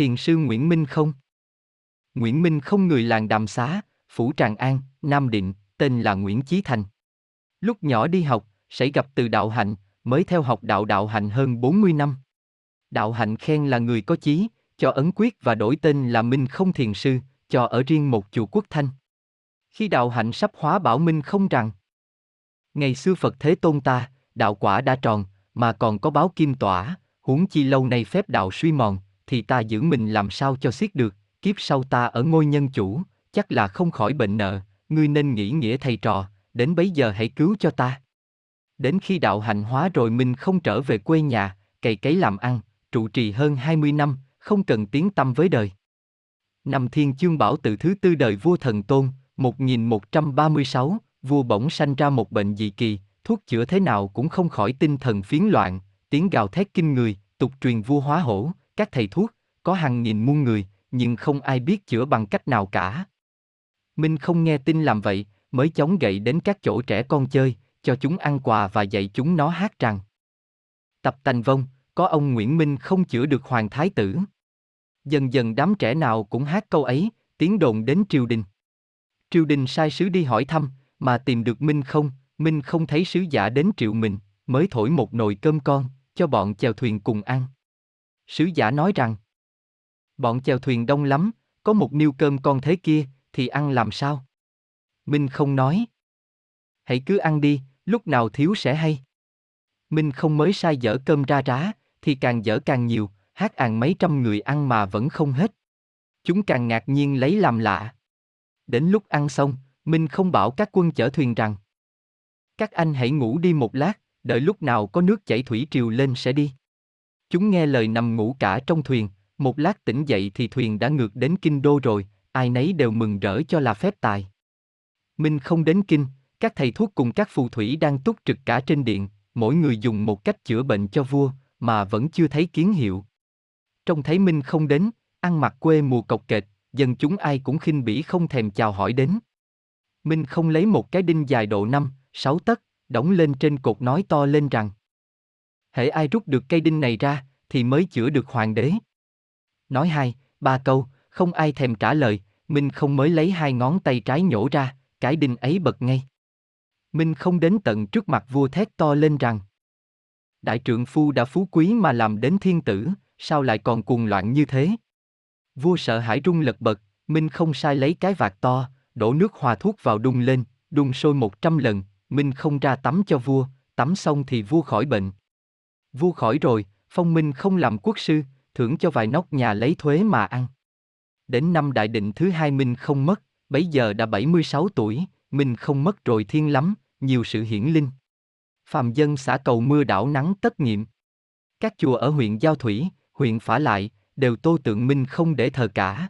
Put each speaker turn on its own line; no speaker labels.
Thiền sư Nguyễn Minh không? Nguyễn Minh không người làng Đàm Xá, Phủ Tràng An, Nam Định, tên là Nguyễn Chí Thành. Lúc nhỏ đi học, sẽ gặp từ đạo hạnh, mới theo học đạo đạo hạnh hơn 40 năm. Đạo hạnh khen là người có chí, cho ấn quyết và đổi tên là Minh không thiền sư, cho ở riêng một chùa quốc thanh. Khi đạo hạnh sắp hóa bảo Minh không rằng, Ngày xưa Phật Thế Tôn ta, đạo quả đã tròn, mà còn có báo kim tỏa, huống chi lâu nay phép đạo suy mòn, thì ta giữ mình làm sao cho xiết được, kiếp sau ta ở ngôi nhân chủ, chắc là không khỏi bệnh nợ, ngươi nên nghĩ nghĩa thầy trò, đến bấy giờ hãy cứu cho ta. Đến khi đạo hạnh hóa rồi mình không trở về quê nhà, cày cấy làm ăn, trụ trì hơn 20 năm, không cần tiếng tâm với đời. Năm Thiên Chương Bảo tự thứ tư đời vua Thần Tôn, 1136, vua bỗng sanh ra một bệnh dị kỳ, thuốc chữa thế nào cũng không khỏi tinh thần phiến loạn, tiếng gào thét kinh người, tục truyền vua hóa hổ, các thầy thuốc, có hàng nghìn muôn người, nhưng không ai biết chữa bằng cách nào cả. Minh không nghe tin làm vậy, mới chống gậy đến các chỗ trẻ con chơi, cho chúng ăn quà và dạy chúng nó hát rằng. Tập tành vong, có ông Nguyễn Minh không chữa được hoàng thái tử. Dần dần đám trẻ nào cũng hát câu ấy, tiếng đồn đến triều đình. Triều đình sai sứ đi hỏi thăm, mà tìm được Minh không, Minh không thấy sứ giả đến triệu mình, mới thổi một nồi cơm con, cho bọn chèo thuyền cùng ăn. Sứ giả nói rằng, bọn chèo thuyền đông lắm, có một niêu cơm con thế kia, thì ăn làm sao? Minh không nói. Hãy cứ ăn đi, lúc nào thiếu sẽ hay. Minh không mới sai dở cơm ra rá, thì càng dở càng nhiều, hát àn mấy trăm người ăn mà vẫn không hết. Chúng càng ngạc nhiên lấy làm lạ. Đến lúc ăn xong, Minh không bảo các quân chở thuyền rằng Các anh hãy ngủ đi một lát, đợi lúc nào có nước chảy thủy triều lên sẽ đi. Chúng nghe lời nằm ngủ cả trong thuyền, một lát tỉnh dậy thì thuyền đã ngược đến kinh đô rồi, ai nấy đều mừng rỡ cho là phép tài. Minh không đến kinh, các thầy thuốc cùng các phù thủy đang túc trực cả trên điện, mỗi người dùng một cách chữa bệnh cho vua, mà vẫn chưa thấy kiến hiệu. Trông thấy Minh không đến, ăn mặc quê mùa cọc kệch, dân chúng ai cũng khinh bỉ không thèm chào hỏi đến. Minh không lấy một cái đinh dài độ 5, 6 tấc, đóng lên trên cột nói to lên rằng hễ ai rút được cây đinh này ra, thì mới chữa được hoàng đế. Nói hai, ba câu, không ai thèm trả lời, Minh không mới lấy hai ngón tay trái nhổ ra, cái đinh ấy bật ngay. Minh không đến tận trước mặt vua thét to lên rằng Đại trượng phu đã phú quý mà làm đến thiên tử, sao lại còn cuồng loạn như thế? Vua sợ hãi rung lật bật, Minh không sai lấy cái vạt to, đổ nước hòa thuốc vào đun lên, đun sôi một trăm lần, Minh không ra tắm cho vua, tắm xong thì vua khỏi bệnh. Vua khỏi rồi, phong Minh không làm quốc sư, thưởng cho vài nóc nhà lấy thuế mà ăn. Đến năm đại định thứ hai Minh không mất, bấy giờ đã 76 tuổi, Minh không mất rồi thiên lắm, nhiều sự hiển linh. Phàm dân xã cầu mưa đảo nắng tất nghiệm. Các chùa ở huyện Giao Thủy, huyện Phả Lại, đều tô tượng Minh không để thờ cả.